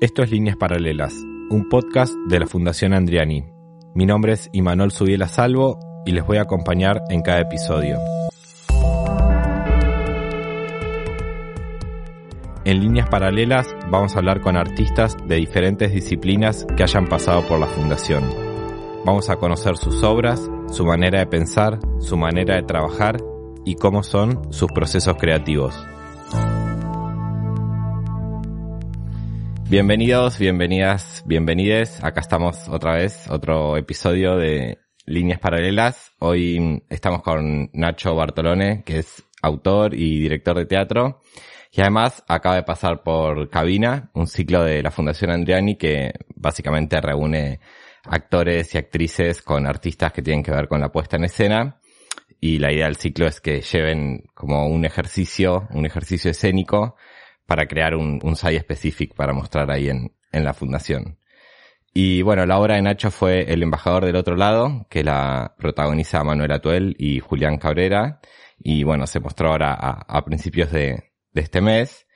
Esto es Líneas Paralelas, un podcast de la Fundación Andriani. Mi nombre es Imanol Subiela Salvo y les voy a acompañar en cada episodio. En Líneas Paralelas vamos a hablar con artistas de diferentes disciplinas que hayan pasado por la Fundación. Vamos a conocer sus obras, su manera de pensar, su manera de trabajar y cómo son sus procesos creativos. Bienvenidos, bienvenidas, bienvenides. Acá estamos otra vez, otro episodio de Líneas Paralelas. Hoy estamos con Nacho Bartolone, que es autor y director de teatro. Y además acaba de pasar por Cabina, un ciclo de la Fundación Andriani que básicamente reúne actores y actrices con artistas que tienen que ver con la puesta en escena. Y la idea del ciclo es que lleven como un ejercicio, un ejercicio escénico para crear un, un site específico para mostrar ahí en, en la fundación. Y bueno, la obra de Nacho fue El embajador del otro lado, que la protagoniza Manuel Atuel y Julián Cabrera. Y bueno, se mostró ahora a, principios de, de, este mes.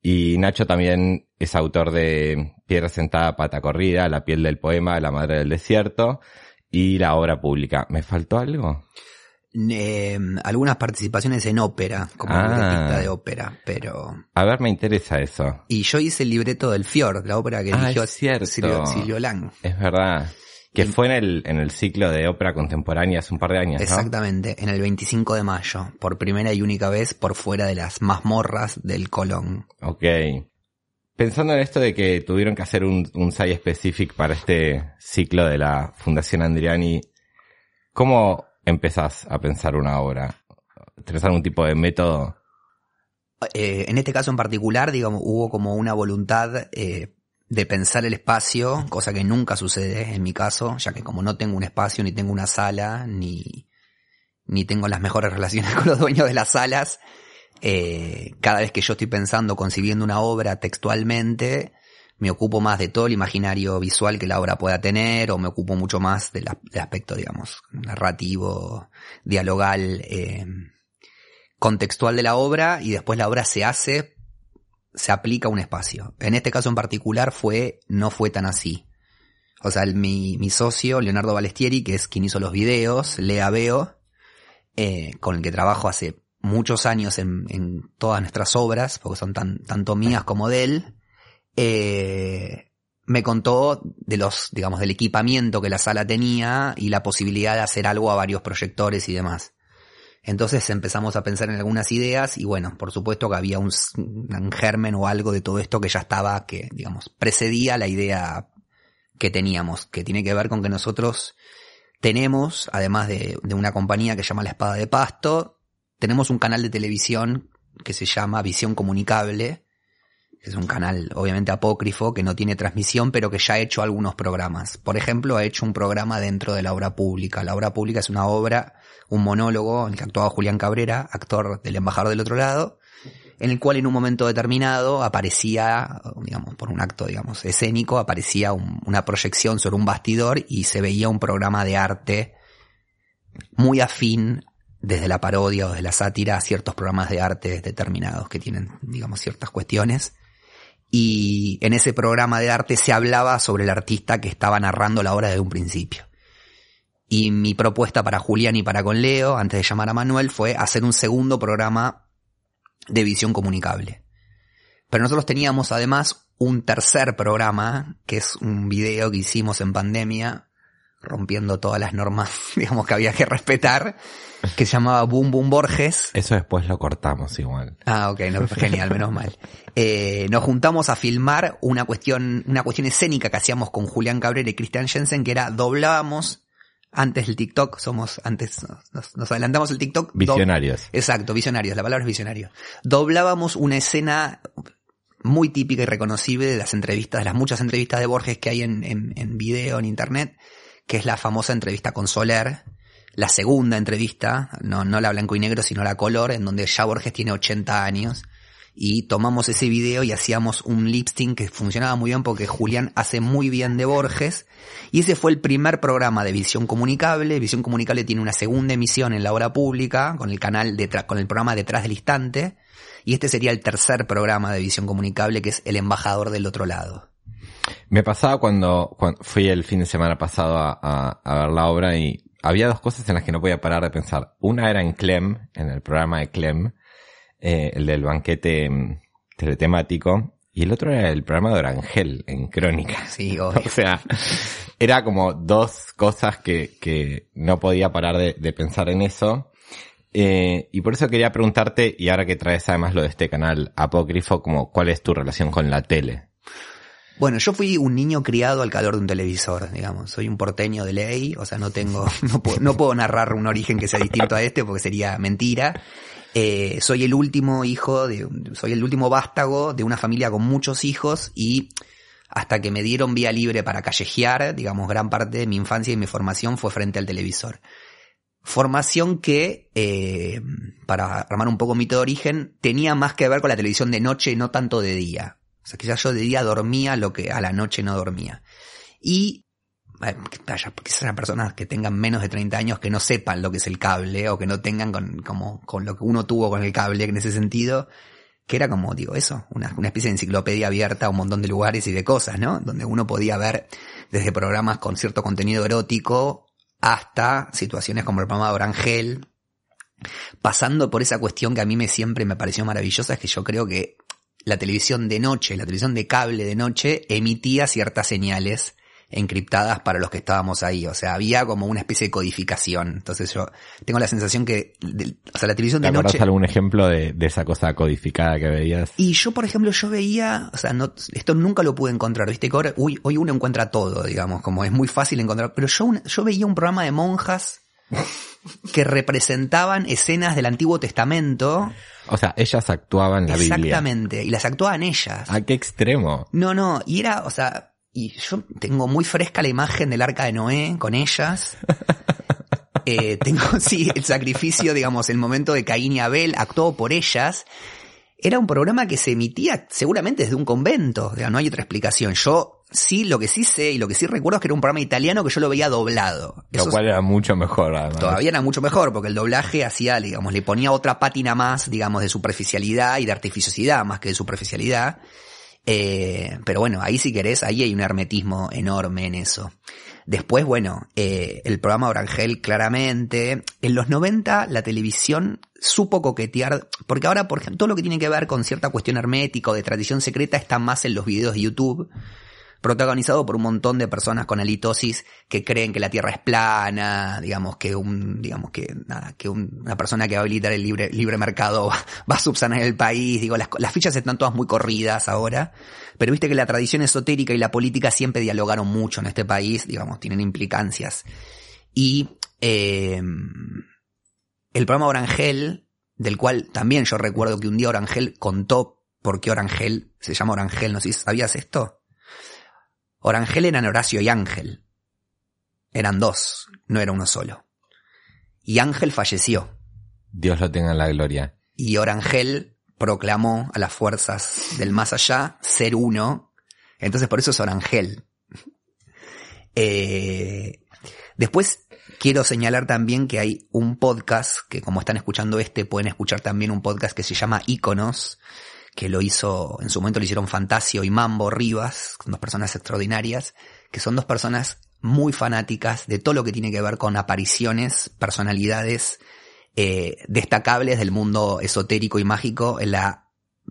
Y Nacho también es autor de Piedra sentada, pata corrida, La piel del poema, La madre del desierto y la obra pública. ¿Me faltó algo? Eh, algunas participaciones en ópera, como Ah. libretista de ópera, pero... A ver, me interesa eso. Y yo hice el libreto del Fjord, la ópera que Ah, dirigió. Silvio, Silvio Lang. Es verdad. Que fue en el, en el ciclo de ópera contemporánea hace un par de años, ¿no? Exactamente, en el 25 de mayo, por primera y única vez por fuera de las mazmorras del Colón. Ok. Pensando en esto de que tuvieron que hacer un, un site específico para este ciclo de la Fundación Andriani, ¿cómo empezás a pensar una obra? ¿Tenés algún tipo de método? Eh, en este caso en particular, digamos, hubo como una voluntad eh, de pensar el espacio, cosa que nunca sucede en mi caso, ya que como no tengo un espacio, ni tengo una sala, ni, ni tengo las mejores relaciones con los dueños de las salas, eh, cada vez que yo estoy pensando, concibiendo una obra textualmente, me ocupo más de todo el imaginario visual que la obra pueda tener, o me ocupo mucho más del, as- del aspecto, digamos, narrativo, dialogal, eh, contextual de la obra, y después la obra se hace, se aplica a un espacio. En este caso en particular fue, no fue tan así. O sea, mi socio, Leonardo Balestieri, que es quien hizo los videos, Lea Veo, eh, con el que trabajo hace muchos años en, en todas nuestras obras, porque son tan, tanto mías como de él, eh, me contó de los, digamos, del equipamiento que la sala tenía y la posibilidad de hacer algo a varios proyectores y demás. Entonces empezamos a pensar en algunas ideas y bueno, por supuesto que había un, germen o algo de todo esto que ya estaba, que digamos, precedía la idea que teníamos, que tiene que ver con que nosotros tenemos, además de, de una compañía que se llama La Espada de Pasto, tenemos un canal de televisión que se llama Visión Comunicable, es un canal obviamente apócrifo, que no tiene transmisión, pero que ya ha hecho algunos programas. Por ejemplo, ha hecho un programa dentro de la obra pública. La obra pública es una obra, un monólogo en el que actuaba Julián Cabrera, actor del embajador del otro lado, en el cual en un momento determinado aparecía, digamos, por un acto, digamos, escénico, aparecía un- una proyección sobre un bastidor y se veía un programa de arte muy afín desde la parodia o desde la sátira a ciertos programas de arte determinados que tienen, digamos, ciertas cuestiones. Y en ese programa de arte se hablaba sobre el artista que estaba narrando la obra desde un principio. Y mi propuesta para Julián y para con Leo, antes de llamar a Manuel, fue hacer un segundo programa de visión comunicable. Pero nosotros teníamos además un tercer programa, que es un video que hicimos en pandemia, rompiendo todas las normas, digamos, que había que respetar, que se llamaba Boom Boom Borges. Eso después lo cortamos igual. Ah, ok, no, genial, menos mal. Eh, nos juntamos a filmar una cuestión, una cuestión escénica que hacíamos con Julián Cabrera y Christian Jensen, que era doblábamos antes del TikTok, somos, antes nos, nos adelantamos el TikTok. Visionarios. Exacto, visionarios, la palabra es visionario. Doblábamos una escena muy típica y reconocible de las entrevistas, de las muchas entrevistas de Borges que hay en, en, en video, en internet, que es la famosa entrevista con Soler, la segunda entrevista, no, la blanco y negro, sino la color, en donde ya Borges tiene 80 años, y tomamos ese video y hacíamos un lip sync que funcionaba muy bien porque Julián hace muy bien de Borges, y ese fue el primer programa de Visión Comunicable. Visión Comunicable tiene una segunda emisión en la hora pública, con el canal detrás, con el programa Detrás del Instante, y este sería el tercer programa de Visión Comunicable, que es El Embajador del Otro Lado. Me pasaba cuando, cuando fui el fin de semana pasado a, a, a, ver la obra y había dos cosas en las que no podía parar de pensar. Una era en Clem, en el programa de Clem, eh, el del banquete mm, teletemático, y el otro era el programa de Orangel en Crónica. Sí, obvio. O sea, era como dos cosas que, que no podía parar de, de pensar en eso. Eh, y por eso quería preguntarte, y ahora que traes además lo de este canal apócrifo, como cuál es tu relación con la tele. Bueno, yo fui un niño criado al calor de un televisor, digamos. Soy un porteño de ley, o sea, no tengo, no puedo, no puedo narrar un origen que sea distinto a este porque sería mentira. Eh, soy el último hijo de, soy el último vástago de una familia con muchos hijos y hasta que me dieron vía libre para callejear, digamos, gran parte de mi infancia y mi formación fue frente al televisor. Formación que, eh, para armar un poco mito de origen, tenía más que ver con la televisión de noche y no tanto de día. O sea, quizás yo de día dormía lo que a la noche no dormía. Y bueno, quizás personas que tengan menos de 30 años que no sepan lo que es el cable o que no tengan con, como, con lo que uno tuvo con el cable en ese sentido, que era como, digo, eso, una, una especie de enciclopedia abierta a un montón de lugares y de cosas, ¿no? Donde uno podía ver desde programas con cierto contenido erótico hasta situaciones como el programa de Orangel, pasando por esa cuestión que a mí me siempre me pareció maravillosa, es que yo creo que la televisión de noche, la televisión de cable de noche, emitía ciertas señales encriptadas para los que estábamos ahí. O sea, había como una especie de codificación. Entonces yo tengo la sensación que, de, o sea, la televisión de ¿Te noche... algún ejemplo de, de, esa cosa codificada que veías? Y yo, por ejemplo, yo veía, o sea, no, esto nunca lo pude encontrar, viste que ahora, uy, hoy uno encuentra todo, digamos, como es muy fácil encontrar, pero yo, yo veía un programa de monjas que representaban escenas del Antiguo Testamento. O sea, ellas actuaban la Exactamente, Biblia. Exactamente, y las actuaban ellas. ¿A qué extremo? No, no, y era, o sea, y yo tengo muy fresca la imagen del arca de Noé con ellas. eh, tengo, sí, el sacrificio, digamos, el momento de Caín y Abel actuado por ellas. Era un programa que se emitía seguramente desde un convento, o sea, no hay otra explicación. Yo sí, lo que sí sé y lo que sí recuerdo es que era un programa italiano que yo lo veía doblado. Lo Eso cual era mucho mejor, además. Todavía era mucho mejor, porque el doblaje hacía, digamos, le ponía otra pátina más, digamos, de superficialidad y de artificiosidad más que de superficialidad. Eh, pero bueno, ahí si querés, ahí hay un hermetismo enorme en eso. Después, bueno, eh, el programa Orangel claramente. En los 90 la televisión supo coquetear, porque ahora, por ejemplo, todo lo que tiene que ver con cierta cuestión hermética o de tradición secreta está más en los videos de YouTube protagonizado por un montón de personas con halitosis que creen que la Tierra es plana, digamos que un, digamos que nada, que un, una persona que va a habilitar el libre, libre mercado va, va a subsanar el país, digo, las, las, fichas están todas muy corridas ahora, pero viste que la tradición esotérica y la política siempre dialogaron mucho en este país, digamos, tienen implicancias. Y eh, el programa Orangel, del cual también yo recuerdo que un día Orangel contó por qué Orangel se llama Orangel, no sé si sabías esto. Orangel eran Horacio y Ángel. Eran dos, no era uno solo. Y Ángel falleció. Dios lo tenga en la gloria. Y Orangel proclamó a las fuerzas del más allá ser uno. Entonces por eso es Orangel. Eh, después quiero señalar también que hay un podcast que como están escuchando este pueden escuchar también un podcast que se llama Iconos que lo hizo, en su momento lo hicieron Fantasio y Mambo Rivas, dos personas extraordinarias, que son dos personas muy fanáticas de todo lo que tiene que ver con apariciones, personalidades eh, destacables del mundo esotérico y mágico en la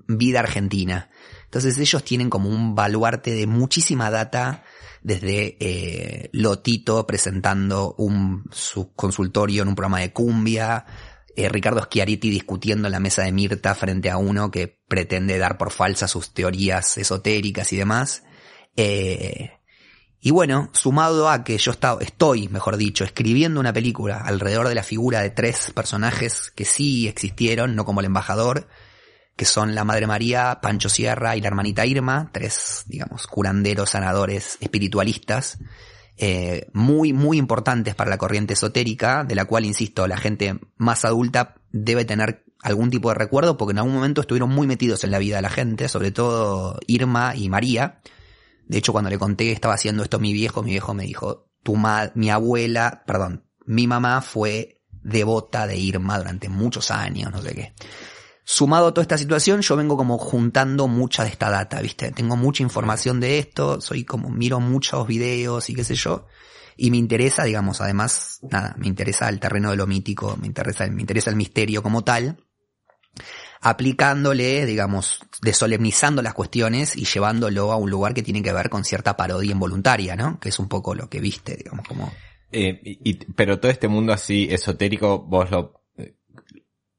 vida argentina. Entonces ellos tienen como un baluarte de muchísima data desde eh, Lotito presentando un su consultorio en un programa de cumbia, eh, Ricardo Schiaretti discutiendo en la mesa de Mirta frente a uno que pretende dar por falsas sus teorías esotéricas y demás. Eh, y bueno, sumado a que yo estoy, mejor dicho, escribiendo una película alrededor de la figura de tres personajes que sí existieron, no como el embajador, que son la Madre María, Pancho Sierra y la hermanita Irma, tres, digamos, curanderos, sanadores, espiritualistas, eh, muy, muy importantes para la corriente esotérica, de la cual, insisto, la gente más adulta debe tener algún tipo de recuerdo porque en algún momento estuvieron muy metidos en la vida de la gente, sobre todo Irma y María. De hecho, cuando le conté que estaba haciendo esto a mi viejo, mi viejo me dijo, tu ma mi abuela, perdón, mi mamá fue devota de Irma durante muchos años, no sé qué. Sumado a toda esta situación, yo vengo como juntando mucha de esta data, ¿viste? Tengo mucha información de esto, soy como, miro muchos videos y qué sé yo. Y me interesa, digamos, además, nada, me interesa el terreno de lo mítico, me interesa, me interesa el misterio como tal, aplicándole, digamos, desolemnizando las cuestiones y llevándolo a un lugar que tiene que ver con cierta parodia involuntaria, ¿no? Que es un poco lo que viste, digamos, como... Eh, pero todo este mundo así esotérico, vos lo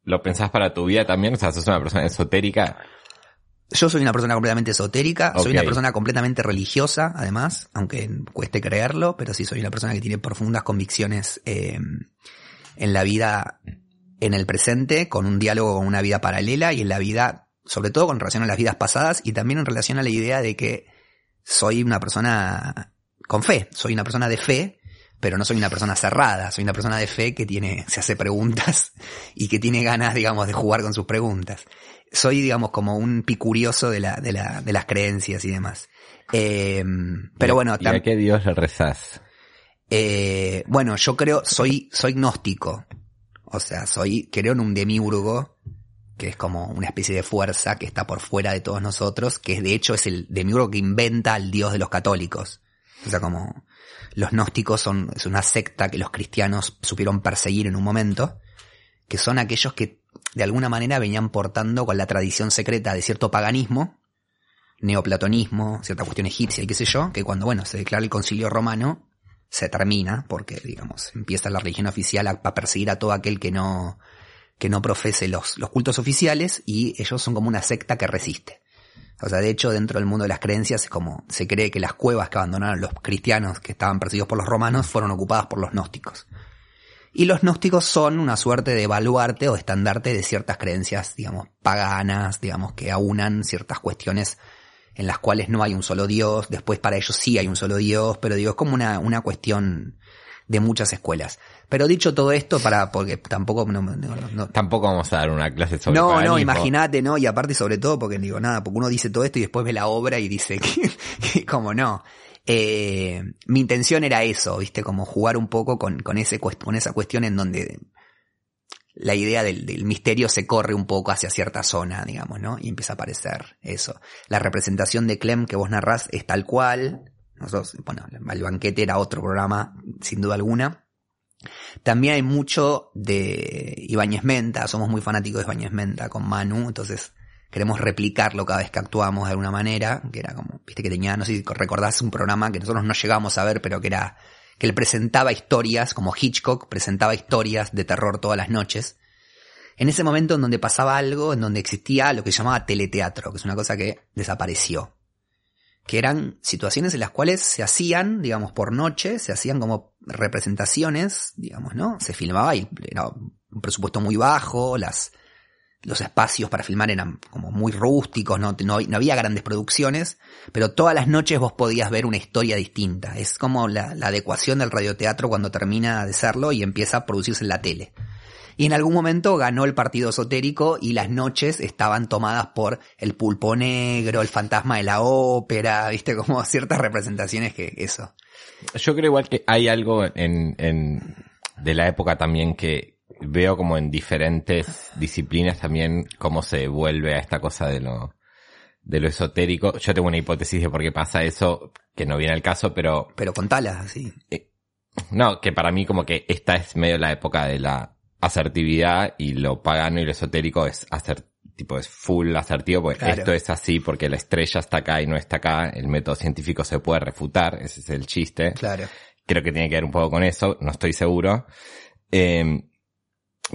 ¿Lo pensás para tu vida también? O sea, sos una persona esotérica. Yo soy una persona completamente esotérica, soy una persona completamente religiosa, además, aunque cueste creerlo, pero sí soy una persona que tiene profundas convicciones eh, en la vida, en el presente, con un diálogo con una vida paralela y en la vida, sobre todo con relación a las vidas pasadas y también en relación a la idea de que soy una persona con fe, soy una persona de fe pero no soy una persona cerrada, soy una persona de fe que tiene, se hace preguntas y que tiene ganas, digamos, de jugar con sus preguntas. Soy, digamos, como un picurioso de la, de la, de las creencias y demás. Eh, pero bueno, ¿Y a qué Dios rezás? Eh, bueno, yo creo, soy, soy gnóstico. O sea, soy, creo en un demiurgo, que es como una especie de fuerza que está por fuera de todos nosotros, que de hecho es el demiurgo que inventa al Dios de los católicos. O sea, como, los gnósticos son, es una secta que los cristianos supieron perseguir en un momento, que son aquellos que de alguna manera venían portando con la tradición secreta de cierto paganismo, neoplatonismo, cierta cuestión egipcia y qué sé yo, que cuando, bueno, se declara el concilio romano, se termina, porque, digamos, empieza la religión oficial a, perseguir a todo aquel que no, que no profese los, los cultos oficiales, y ellos son como una secta que resiste. O sea, de hecho, dentro del mundo de las creencias es como se cree que las cuevas que abandonaron los cristianos que estaban perseguidos por los romanos fueron ocupadas por los gnósticos. Y los gnósticos son una suerte de baluarte o estandarte de ciertas creencias, digamos, paganas, digamos, que aunan ciertas cuestiones en las cuales no hay un solo Dios, después para ellos sí hay un solo Dios, pero digo, es como una, una cuestión de muchas escuelas. Pero dicho todo esto, para, porque tampoco, no, tampoco vamos a dar una clase sobre No, no, imagínate, ¿no? Y aparte sobre todo porque digo, nada, porque uno dice todo esto y después ve la obra y dice que, como no. Eh, mi intención era eso, viste, como jugar un poco con, con, ese, con esa cuestión en donde la idea del, misterio se corre un poco hacia cierta zona, digamos, ¿no? Y empieza a aparecer eso. La representación de Clem que vos narrás es tal cual. Nosotros, bueno, el banquete era otro programa, sin duda alguna. También hay mucho de Ibáñez Menta, somos muy fanáticos de Ibáñez Menta con Manu, entonces queremos replicarlo cada vez que actuamos de alguna manera, que era como, viste que tenía, no sé si recordás un programa que nosotros no llegamos a ver, pero que era, que él presentaba historias, como Hitchcock presentaba historias de terror todas las noches. En ese momento en donde pasaba algo, en donde existía lo que llamaba teleteatro, que es una cosa que desapareció que eran situaciones en las cuales se hacían, digamos, por noche, se hacían como representaciones, digamos, ¿no? Se filmaba y era un presupuesto muy bajo, las, los espacios para filmar eran como muy rústicos, no, no, había grandes producciones, pero todas las noches vos podías ver una historia distinta. Es como la, la adecuación del radioteatro cuando termina de serlo y empieza a producirse en la tele. Y en algún momento ganó el partido esotérico y las noches estaban tomadas por el pulpo negro, el fantasma de la ópera, viste, como ciertas representaciones que eso. Yo creo igual que hay algo en, en, de la época también que veo como en diferentes disciplinas también cómo se vuelve a esta cosa de lo, de lo esotérico. Yo tengo una hipótesis de por qué pasa eso, que no viene al caso, pero... Pero contala, sí. Eh, no, que para mí como que esta es medio la época de la asertividad y lo pagano y lo esotérico es hacer tipo es full asertivo porque esto es así porque la estrella está acá y no está acá el método científico se puede refutar ese es el chiste claro creo que tiene que ver un poco con eso no estoy seguro eh,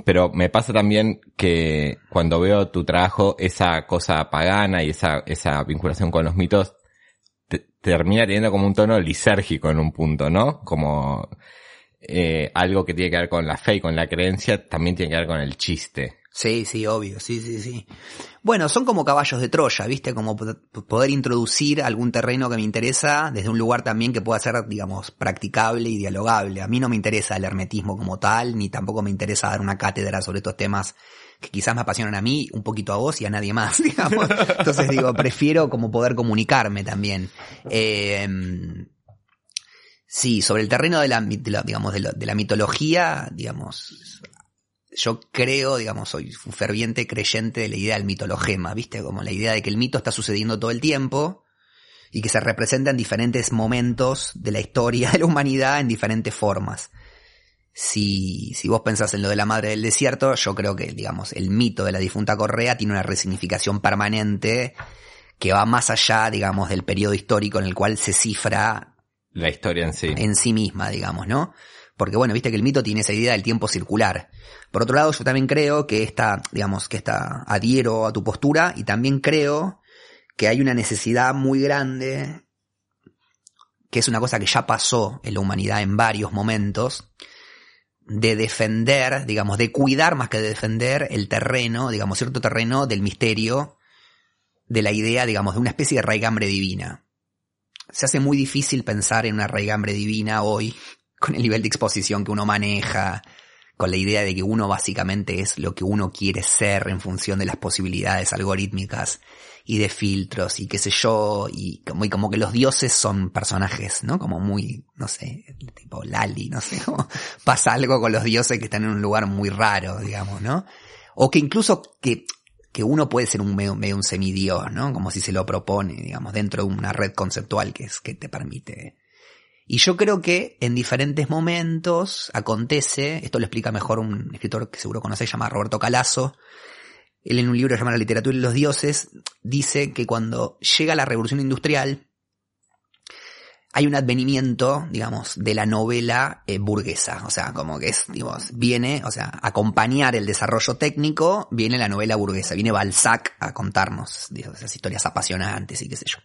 pero me pasa también que cuando veo tu trabajo esa cosa pagana y esa esa vinculación con los mitos termina teniendo como un tono lisérgico en un punto no como eh, algo que tiene que ver con la fe y con la creencia, también tiene que ver con el chiste. Sí, sí, obvio, sí, sí, sí. Bueno, son como caballos de Troya, ¿viste? Como poder introducir algún terreno que me interesa desde un lugar también que pueda ser, digamos, practicable y dialogable. A mí no me interesa el hermetismo como tal, ni tampoco me interesa dar una cátedra sobre estos temas que quizás me apasionan a mí, un poquito a vos y a nadie más, digamos. Entonces digo, prefiero como poder comunicarme también. Eh, Sí, sobre el terreno de la, digamos, de, la mitología, digamos, yo creo, digamos, soy un ferviente creyente de la idea del mitologema, ¿viste? Como la idea de que el mito está sucediendo todo el tiempo y que se representa en diferentes momentos de la historia de la humanidad en diferentes formas. Si, si vos pensás en lo de la madre del desierto, yo creo que, digamos, el mito de la difunta Correa tiene una resignificación permanente que va más allá, digamos, del periodo histórico en el cual se cifra la historia en sí. En sí misma, digamos, ¿no? Porque bueno, viste que el mito tiene esa idea del tiempo circular. Por otro lado, yo también creo que esta, digamos, que esta adhiero a tu postura y también creo que hay una necesidad muy grande, que es una cosa que ya pasó en la humanidad en varios momentos, de defender, digamos, de cuidar más que de defender el terreno, digamos, cierto terreno del misterio, de la idea, digamos, de una especie de raigambre divina. Se hace muy difícil pensar en una raigambre divina hoy, con el nivel de exposición que uno maneja, con la idea de que uno básicamente es lo que uno quiere ser en función de las posibilidades algorítmicas y de filtros y qué sé yo, y como, como que los dioses son personajes, ¿no? Como muy, no sé, tipo Lali, no sé, pasa algo con los dioses que están en un lugar muy raro, digamos, ¿no? O que incluso que, que uno puede ser un medio, medio un semidios, ¿no? Como si se lo propone, digamos, dentro de una red conceptual que es, que te permite. Y yo creo que en diferentes momentos acontece, esto lo explica mejor un escritor que seguro conocéis, llama Roberto Calazo, él en un libro llamado La literatura y los dioses, dice que cuando llega la revolución industrial, hay un advenimiento, digamos, de la novela eh, burguesa. O sea, como que es, digamos, viene, o sea, acompañar el desarrollo técnico, viene la novela burguesa. Viene Balzac a contarnos digamos, esas historias apasionantes y qué sé yo.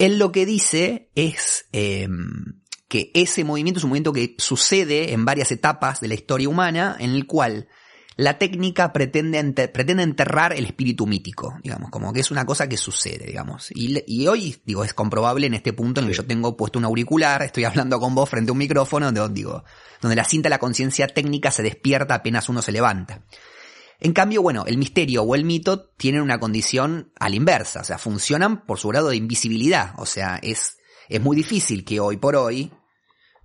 Él lo que dice es em, que ese movimiento es un movimiento que sucede en varias etapas de la historia humana, en el cual la técnica pretende, pretende enterrar el espíritu mítico, digamos, como que es una cosa que sucede, digamos. Y, hoy, digo, es comprobable en este punto en el que yo tengo puesto un auricular, estoy hablando con vos frente a un micrófono, donde, digo, donde la cinta de la conciencia técnica se despierta apenas uno se levanta. En cambio, bueno, el misterio o el mito tienen una condición a la inversa, o sea, funcionan por su grado de invisibilidad, o sea, es, es muy difícil que hoy por hoy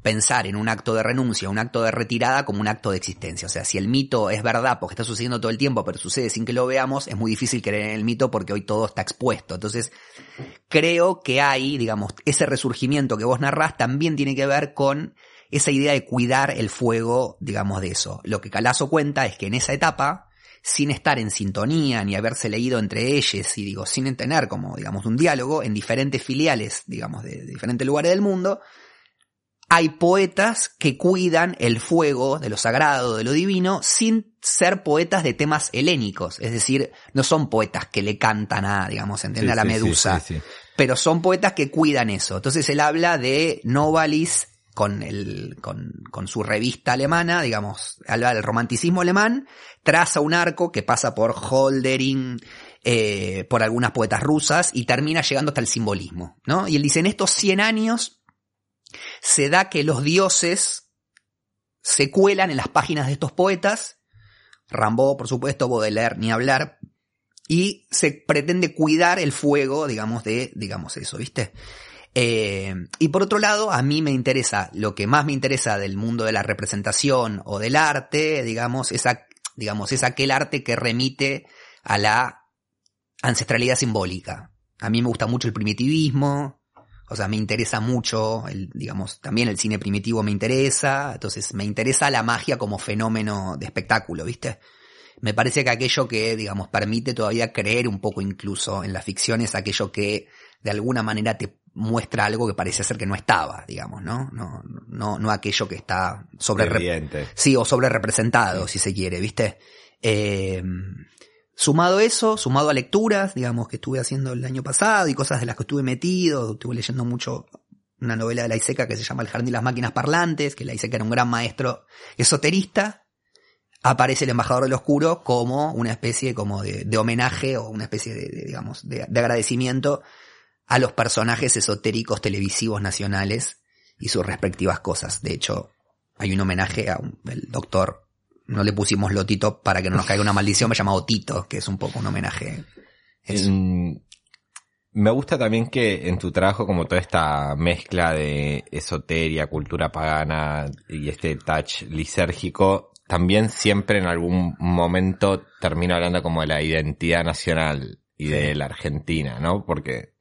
pensar en un acto de renuncia, un acto de retirada como un acto de existencia. O sea, si el mito es verdad porque está sucediendo todo el tiempo, pero sucede sin que lo veamos, es muy difícil creer en el mito porque hoy todo está expuesto. Entonces, creo que hay, digamos, ese resurgimiento que vos narrás también tiene que ver con esa idea de cuidar el fuego, digamos, de eso. Lo que Calazo cuenta es que en esa etapa, sin estar en sintonía ni haberse leído entre ellos y digo, sin tener como, digamos, un diálogo en diferentes filiales, digamos, de diferentes lugares del mundo, hay poetas que cuidan el fuego de lo sagrado, de lo divino, sin ser poetas de temas helénicos. Es decir, no son poetas que le cantan a, digamos, entiende a la medusa. pero son poetas que cuidan eso. Entonces él habla de Novalis con el, con, con su revista alemana, digamos, habla del romanticismo alemán, traza un arco que pasa por Holdering, eh, por algunas poetas rusas y termina llegando hasta el simbolismo, ¿no? Y él dice, en estos 100 años se da que los dioses se cuelan en las páginas de estos poetas, Rambaud, por supuesto, Baudelaire, ni hablar, y se pretende cuidar el fuego, digamos, de, digamos eso, ¿viste? Eh, y por otro lado, a mí me interesa, lo que más me interesa del mundo de la representación o del arte, digamos, es, digamos, es aquel arte que remite a la ancestralidad simbólica. A mí me gusta mucho el primitivismo, o sea, me interesa mucho, el, digamos, también el cine primitivo me interesa, entonces me interesa la magia como fenómeno de espectáculo, ¿viste? Me parece que aquello que, digamos, permite todavía creer un poco incluso en la ficción es aquello que de alguna manera te muestra algo que parece ser que no estaba, digamos, ¿no? No, no, no aquello que está sobre... Sí, o sobre representado, si se quiere, ¿viste? Eh, Sumado eso, sumado a lecturas, digamos, que estuve haciendo el año pasado y cosas de las que estuve metido, estuve leyendo mucho una novela de la Iseca que se llama El Jardín de las Máquinas Parlantes, que la Iseca era un gran maestro esoterista, aparece el embajador del oscuro como una especie como de, homenaje o una especie de, digamos, de, agradecimiento a los personajes esotéricos televisivos nacionales y sus respectivas cosas. De hecho, hay un homenaje a un, el doctor no le pusimos Lotito para que no nos caiga una maldición, me llamado Tito, que es un poco un homenaje. me gusta también que en tu trabajo, como toda esta mezcla de esoteria, cultura pagana y este touch lisérgico, también siempre en algún momento termino hablando como de la identidad nacional y de la Argentina, ¿no? Porque,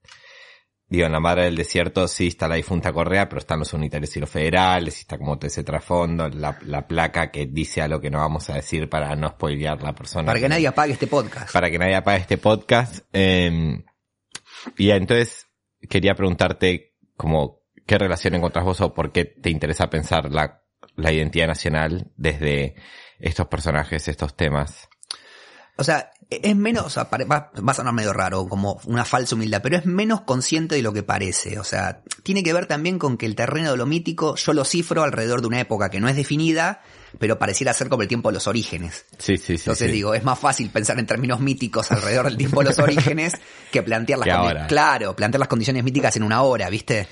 digo, en la madre del desierto sí está la difunta Correa, pero están los unitarios y los federales, está como todo ese trasfondo, la, la placa que dice a lo que no vamos a decir para no spoilear la persona. Para que nadie apague este podcast. Para que nadie apague este podcast. Eh, y entonces quería preguntarte como qué relación encontrás vos o por qué te interesa pensar la, la identidad nacional desde estos personajes, estos temas. O sea, es menos, o sea, pare- va, va a sonar medio raro, como una falsa humildad, pero es menos consciente de lo que parece. O sea, tiene que ver también con que el terreno de lo mítico yo lo cifro alrededor de una época que no es definida, pero pareciera ser como el tiempo de los orígenes. Sí, sí, sí. Entonces sí. digo, es más fácil pensar en términos míticos alrededor del tiempo de los orígenes que plantear las ahora. claro, plantear las condiciones míticas en una hora, ¿viste?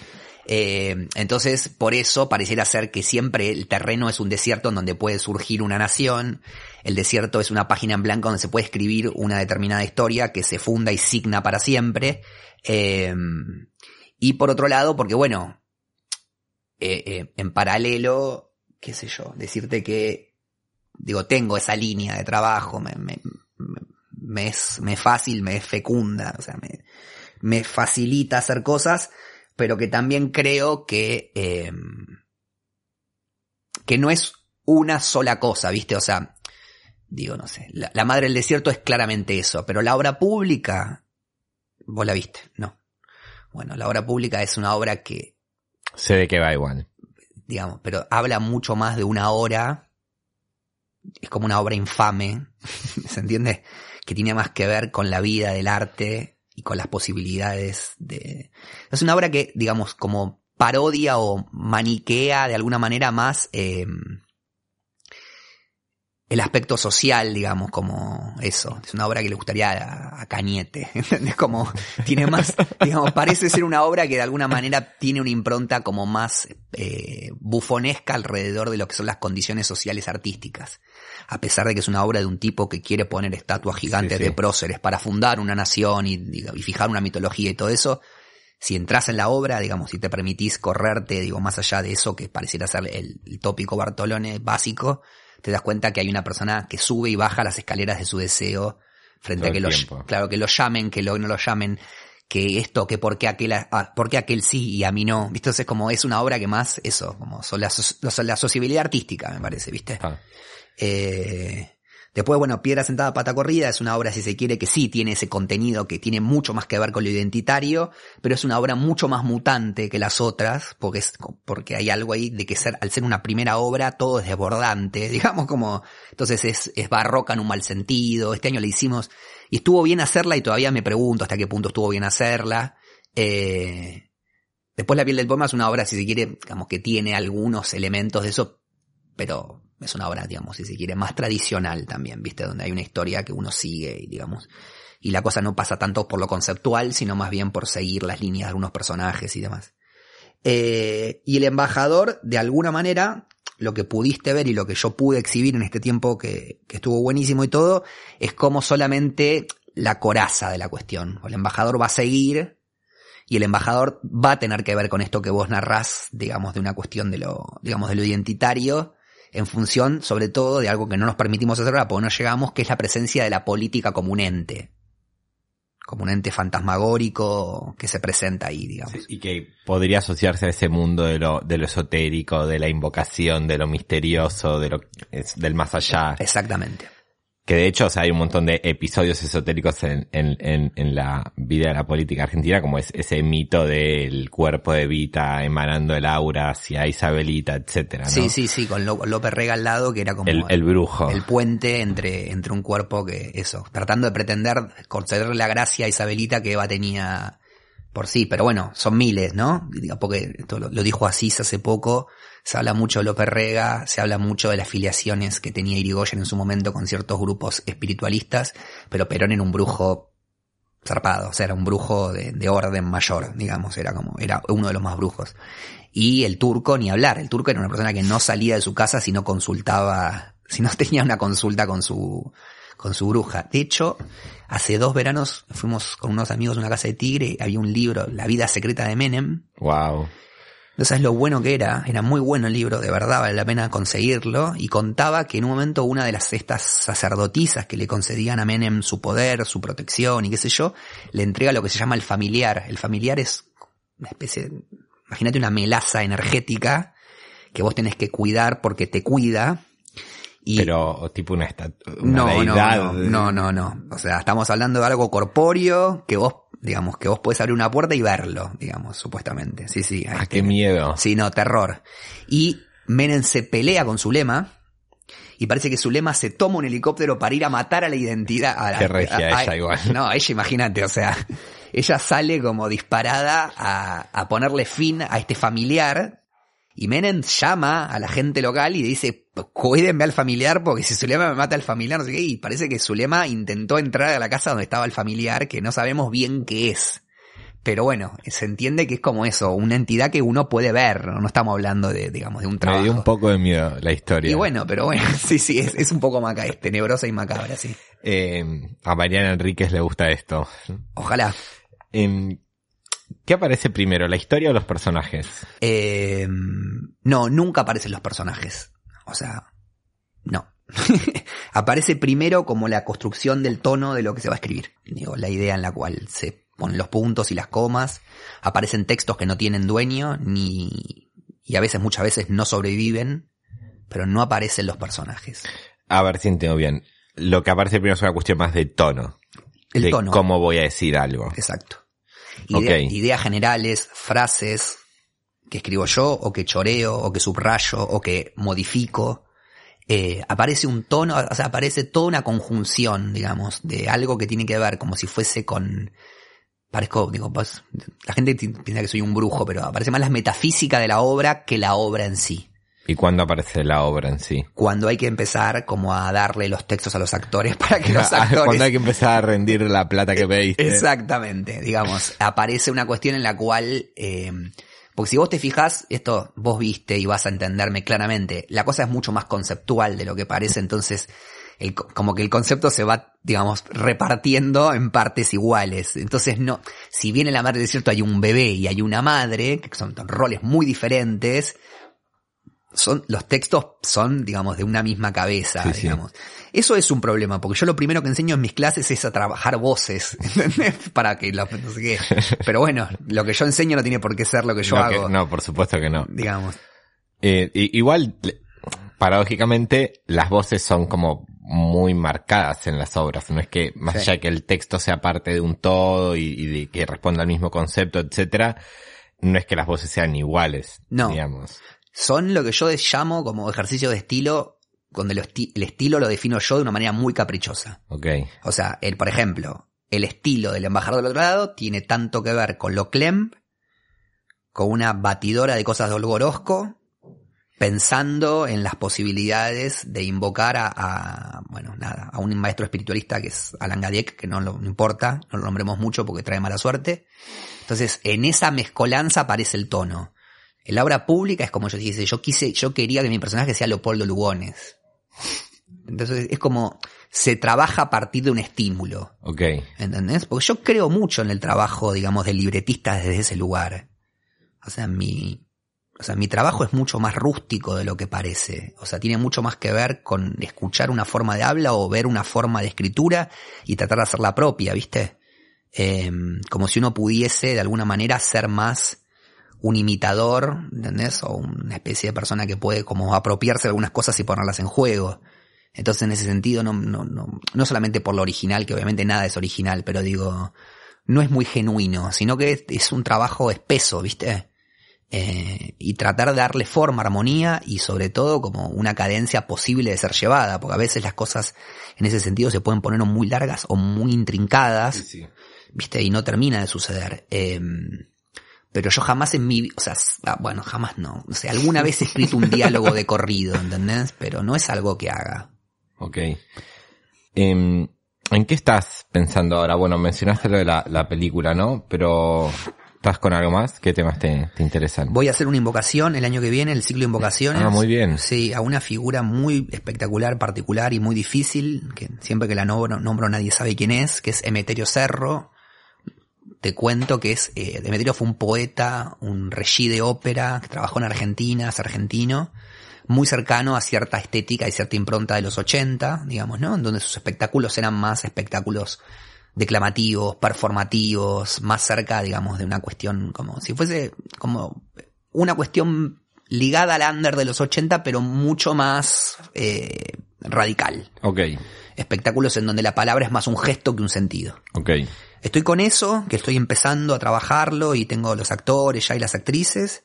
Eh, entonces, por eso pareciera ser que siempre el terreno es un desierto en donde puede surgir una nación. El desierto es una página en blanco donde se puede escribir una determinada historia que se funda y signa para siempre. Eh, y por otro lado, porque bueno, eh, eh, en paralelo, qué sé yo, decirte que, digo, tengo esa línea de trabajo, me, es, me es fácil, me es fecunda, o sea, me, me facilita hacer cosas, pero que también creo que, eh, que no es una sola cosa, ¿viste? O sea, digo, no sé, la, la Madre del Desierto es claramente eso, pero la obra pública, vos la viste, no. Bueno, la obra pública es una obra que, Sé de qué va igual. digamos, pero habla mucho más de una hora, es como una obra infame, ¿se entiende? Que tiene más que ver con la vida del arte y con las posibilidades de... Es una obra que, digamos, como parodia o maniquea de alguna manera más eh, el aspecto social, digamos, como eso. Es una obra que le gustaría a, a Cañete, ¿entendés? Como tiene más, digamos, parece ser una obra que de alguna manera tiene una impronta como más eh, bufonesca alrededor de lo que son las condiciones sociales artísticas. A pesar de que es una obra de un tipo que quiere poner estatuas gigantes Sí, sí. de próceres para fundar una nación y, y fijar una mitología y todo eso, si entras en la obra, digamos, si te permitís correrte, digo, más allá de eso que pareciera ser el, el tópico Bartolone básico, te das cuenta que hay una persona que sube y baja las escaleras de su deseo frente Todo a que el lo, tiempo. claro, que lo llamen, que lo, no lo llamen, que esto, que por qué aquel, ah, por qué aquel sí y a mí no. ¿Viste? Entonces como es una obra que más, eso, como son la, so- la sociabilidad artística, me parece, ¿viste? Ah, Eh, después, bueno, Piedra Sentada, Pata Corrida es una obra, si se quiere, que sí tiene ese contenido, que tiene mucho más que ver con lo identitario, pero es una obra mucho más mutante que las otras, porque es, porque hay algo ahí de que ser, al ser una primera obra, todo es desbordante, digamos como, entonces es, es barroca en un mal sentido. Este año la hicimos, y estuvo bien hacerla, y todavía me pregunto hasta qué punto estuvo bien hacerla. Eh, después La piel del poema es una obra, si se quiere, digamos que tiene algunos elementos de eso, pero es una obra, digamos, si se quiere, más tradicional también, ¿viste? Donde hay una historia que uno sigue, y, digamos, y la cosa no pasa tanto por lo conceptual, sino más bien por seguir las líneas de algunos personajes y demás. Eh, y el embajador, de alguna manera, lo que pudiste ver y lo que yo pude exhibir en este tiempo que, que estuvo buenísimo y todo, es como solamente la coraza de la cuestión. El embajador va a seguir y el embajador va a tener que ver con esto que vos narrás, digamos, de una cuestión de lo, digamos, de lo identitario, en función, sobre todo, de algo que no nos permitimos hacer ahora, porque no llegamos, que es la presencia de la política como un ente. Como un ente fantasmagórico que se presenta ahí, digamos. y que podría asociarse a ese mundo de lo, de lo esotérico, de la invocación, de lo misterioso, de lo, es- del más allá. Exactamente. Que de hecho, o sea, hay un montón de episodios esotéricos en, en, en, en la vida de la política argentina, como es ese mito del cuerpo de Vita emanando el aura hacia Isabelita, etcétera, ¿no? Sí, sí, sí, con López Rega al lado, que era como El, el brujo. el puente entre, entre un cuerpo que, eso, tratando de pretender concederle la gracia a Isabelita que Eva tenía por sí, pero bueno, son miles, ¿no? Porque esto lo, lo dijo Asís hace poco, se habla mucho de López Rega, se habla mucho de las filiaciones que tenía Irigoyen en su momento con ciertos grupos espiritualistas, pero Perón era un brujo zarpado, o sea, era un brujo de, de orden mayor, digamos, era como, era uno de los más brujos. Y el turco, ni hablar, el turco era una persona que no salía de su casa si no consultaba, si no tenía una consulta con su, con su bruja. De hecho, hace dos veranos fuimos con unos amigos a una casa de tigre, había un libro, La vida secreta de Menem, Wow. Entonces lo bueno que era, era muy bueno el libro, de verdad vale la pena conseguirlo, y contaba que en un momento una de las estas sacerdotisas que le concedían a Menem su poder, su protección y qué sé yo, le entrega lo que se llama el familiar. El familiar es una especie, de, imagínate una melaza energética que vos tenés que cuidar porque te cuida, y Pero tipo una, esta- una no, no, deidad. no, no, no, no. O sea, estamos hablando de algo corpóreo que vos, digamos, que vos podés abrir una puerta y verlo, digamos, supuestamente. Sí, sí. Ah, qué miedo. Sí, no, terror. Y Menem se pelea con Zulema y parece que Zulema se toma un helicóptero para ir a matar a la identidad. A Qué regia a- a- ella igual. No, ella imagínate, o sea, ella sale como disparada a, a ponerle fin a este familiar y Menem llama a la gente local y dice, cuídenme al familiar porque si Zulema me mata al familiar, no sé qué, y parece que Zulema intentó entrar a la casa donde estaba el familiar, que no sabemos bien qué es. Pero bueno, se entiende que es como eso, una entidad que uno puede ver, no estamos hablando de, digamos, de un Me trabajo. dio un poco de miedo la historia. y bueno, pero bueno, sí, sí, es, es un poco maca, es tenebrosa y macabra, sí. Eh, a Mariana Enríquez le gusta esto. Ojalá. ¿Qué aparece primero, la historia o los personajes? Eh, no, nunca aparecen los personajes. O sea, no. Aparece primero como la construcción del tono de lo que se va a escribir. Digo, la idea en la cual se ponen los puntos y las comas. Aparecen textos que no tienen dueño, ni, y a veces, muchas veces no sobreviven, pero no aparecen los personajes. A ver si entiendo bien. Lo que aparece primero es una cuestión más de tono. El de tono. cómo voy a decir algo. Exacto. Idea- Ok. Ideas generales, frases que escribo yo, o que choreo, o que subrayo, o que modifico. Eh, aparece un tono, o sea, aparece toda una conjunción, digamos, de algo que tiene que ver como si fuese con... Parezco, digo, pues, la gente piensa que soy un brujo, pero aparece más la metafísica de la obra que la obra en sí. ¿Y cuándo aparece la obra en sí? Cuando hay que empezar como a darle los textos a los actores para que los actores... Cuando hay que empezar a rendir la plata que pediste. Exactamente, digamos, aparece una cuestión en la cual, eh, porque si vos te fijas, esto vos viste y vas a entenderme claramente, la cosa es mucho más conceptual de lo que parece, entonces el co- como que el concepto se va, digamos, repartiendo en partes iguales. Entonces no, si bien en la madre del desierto hay un bebé y hay una madre, que son roles muy diferentes, son, los textos son, digamos, de una misma cabeza, Sí, sí. digamos. Eso es un problema, porque yo lo primero que enseño en mis clases es a trabajar voces, ¿entendés? Para que lo, no sé qué. Pero bueno, lo que yo enseño no tiene por qué ser lo que yo no, que- hago, no, por supuesto que no. digamos. Eh, igual, paradójicamente, las voces son como muy marcadas en las obras. No es que, más Sí. allá de que el texto sea parte de un todo y, y de que responda al mismo concepto, etcétera, no es que las voces sean iguales, No. digamos. Son lo que yo llamo como ejercicio de estilo, donde lo esti- el estilo lo defino yo de una manera muy caprichosa. Ok. O sea, el, por ejemplo, el estilo del embajador del otro lado tiene tanto que ver con lo Clem, con una batidora de cosas de Olgorosco, pensando en las posibilidades de invocar a, a, bueno, nada, a un maestro espiritualista que es Alan Gadiek, que no, lo, no importa, no lo nombremos mucho porque trae mala suerte. Entonces, en esa mezcolanza aparece el tono. En la obra pública es como yo dije, yo quise, yo quería que mi personaje sea Leopoldo Lugones. Entonces, es como, se trabaja a partir de un estímulo. Ok. ¿Entendés? Porque yo creo mucho en el trabajo, digamos, de libretista desde ese lugar. O sea, mi, o sea, mi trabajo es mucho más rústico de lo que parece. O sea, tiene mucho más que ver con escuchar una forma de habla o ver una forma de escritura y tratar de hacerla propia, ¿viste? Eh, como si uno pudiese de alguna manera ser más un imitador, ¿entendés? O una especie de persona que puede como apropiarse de algunas cosas y ponerlas en juego. Entonces, en ese sentido, no, no, no, no solamente por lo original, que obviamente nada es original, pero digo, no es muy genuino, sino que es, es un trabajo espeso, ¿viste? Eh, y tratar de darle forma, armonía y sobre todo como una cadencia posible de ser llevada, porque a veces las cosas en ese sentido se pueden poner muy largas o muy intrincadas, Sí, sí. ¿viste? Y no termina de suceder. Eh, pero yo jamás en mi, o sea, ah, bueno, jamás no. O sea, alguna vez he escrito un diálogo de corrido, ¿entendés? Pero no es algo que haga. Ok. Em, ¿En qué estás pensando ahora? Bueno, mencionaste lo de la, la película, ¿no? Pero, ¿estás con algo más? ¿Qué temas te, te interesan? Voy a hacer una invocación el año que viene, el ciclo de invocaciones. Ah, muy bien. Sí, a una figura muy espectacular, particular y muy difícil, que siempre que la nombro, nombro nadie sabe quién es, que es Emeterio Cerro. Te cuento que es, eh, Demetrio fue un poeta, un regí de ópera, que trabajó en Argentina, es argentino, muy cercano a cierta estética y cierta impronta de los 80, digamos, ¿no? En donde sus espectáculos eran más espectáculos declamativos, performativos, más cerca, digamos, de una cuestión como si fuese como una cuestión ligada al under de los 80, pero mucho más eh, radical. Ok, Espectáculos en donde la palabra es más un gesto que un sentido. ok. Estoy con eso, que estoy empezando a trabajarlo y tengo los actores ya y las actrices.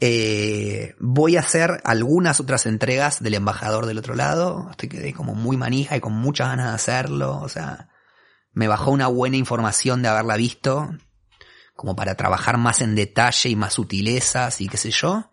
Eh, voy a hacer algunas otras entregas del embajador del otro lado. Estoy quedé como muy manija y con muchas ganas de hacerlo. O sea, me bajó una buena información de haberla visto, como para trabajar más en detalle y más sutilezas y qué sé yo.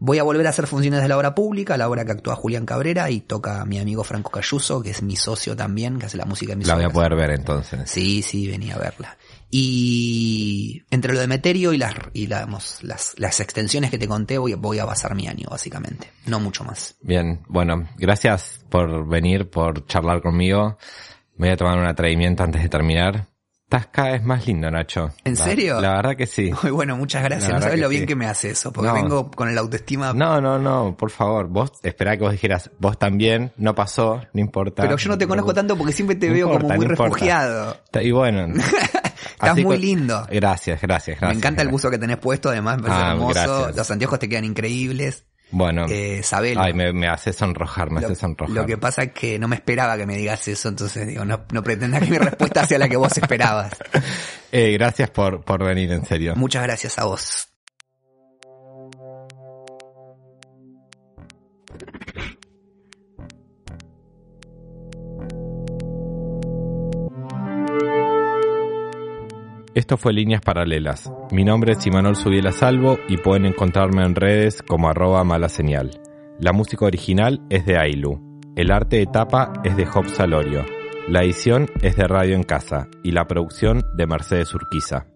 Voy a volver a hacer funciones de la obra pública, la obra que actúa Julián Cabrera y toca mi amigo Franco Cayuso, que es mi socio también, que hace la música de mis La voy a poder ver entonces. Sí, sí, venía a verla. Y entre lo de Meterio y las, y la- las, las extensiones que te conté, voy, voy a basar mi año, básicamente. No mucho más. Bien, bueno, gracias por venir, por charlar conmigo. Me voy a tomar un atrevimiento antes de terminar. Estás cada vez más lindo, Nacho. ¿En La- serio? La, verdad que sí. Muy bueno, muchas gracias. No sabes lo bien sí. que me hace eso, porque No. vengo con el autoestima. No, no, no, por favor. Vos, esperá que vos dijeras, vos también, no pasó, no importa. pero yo no te conozco tanto porque siempre te veo importa, como muy importa. refugiado. Y bueno. Estás así muy lindo. Gracias, gracias, gracias. me encanta el buzo que tenés puesto, además me parece Ah, hermoso. gracias. Los anteojos te quedan increíbles. Bueno. Eh, sabelo. Ay, me, me hace sonrojar, me Lo, hace sonrojar. lo que pasa es que no me esperaba que me digas eso, entonces digo, no, no pretendas que mi respuesta sea la que vos esperabas. Eh, gracias por, por venir, en serio. Muchas gracias a vos. Esto fue Líneas Paralelas. Mi nombre es Imanol Subiela Salvo y pueden encontrarme en redes como arroba mala señal. La música original es de Ailu. El arte de tapa es de Job Salorio. La edición es de Radio en Casa y la producción de Mercedes Urquiza.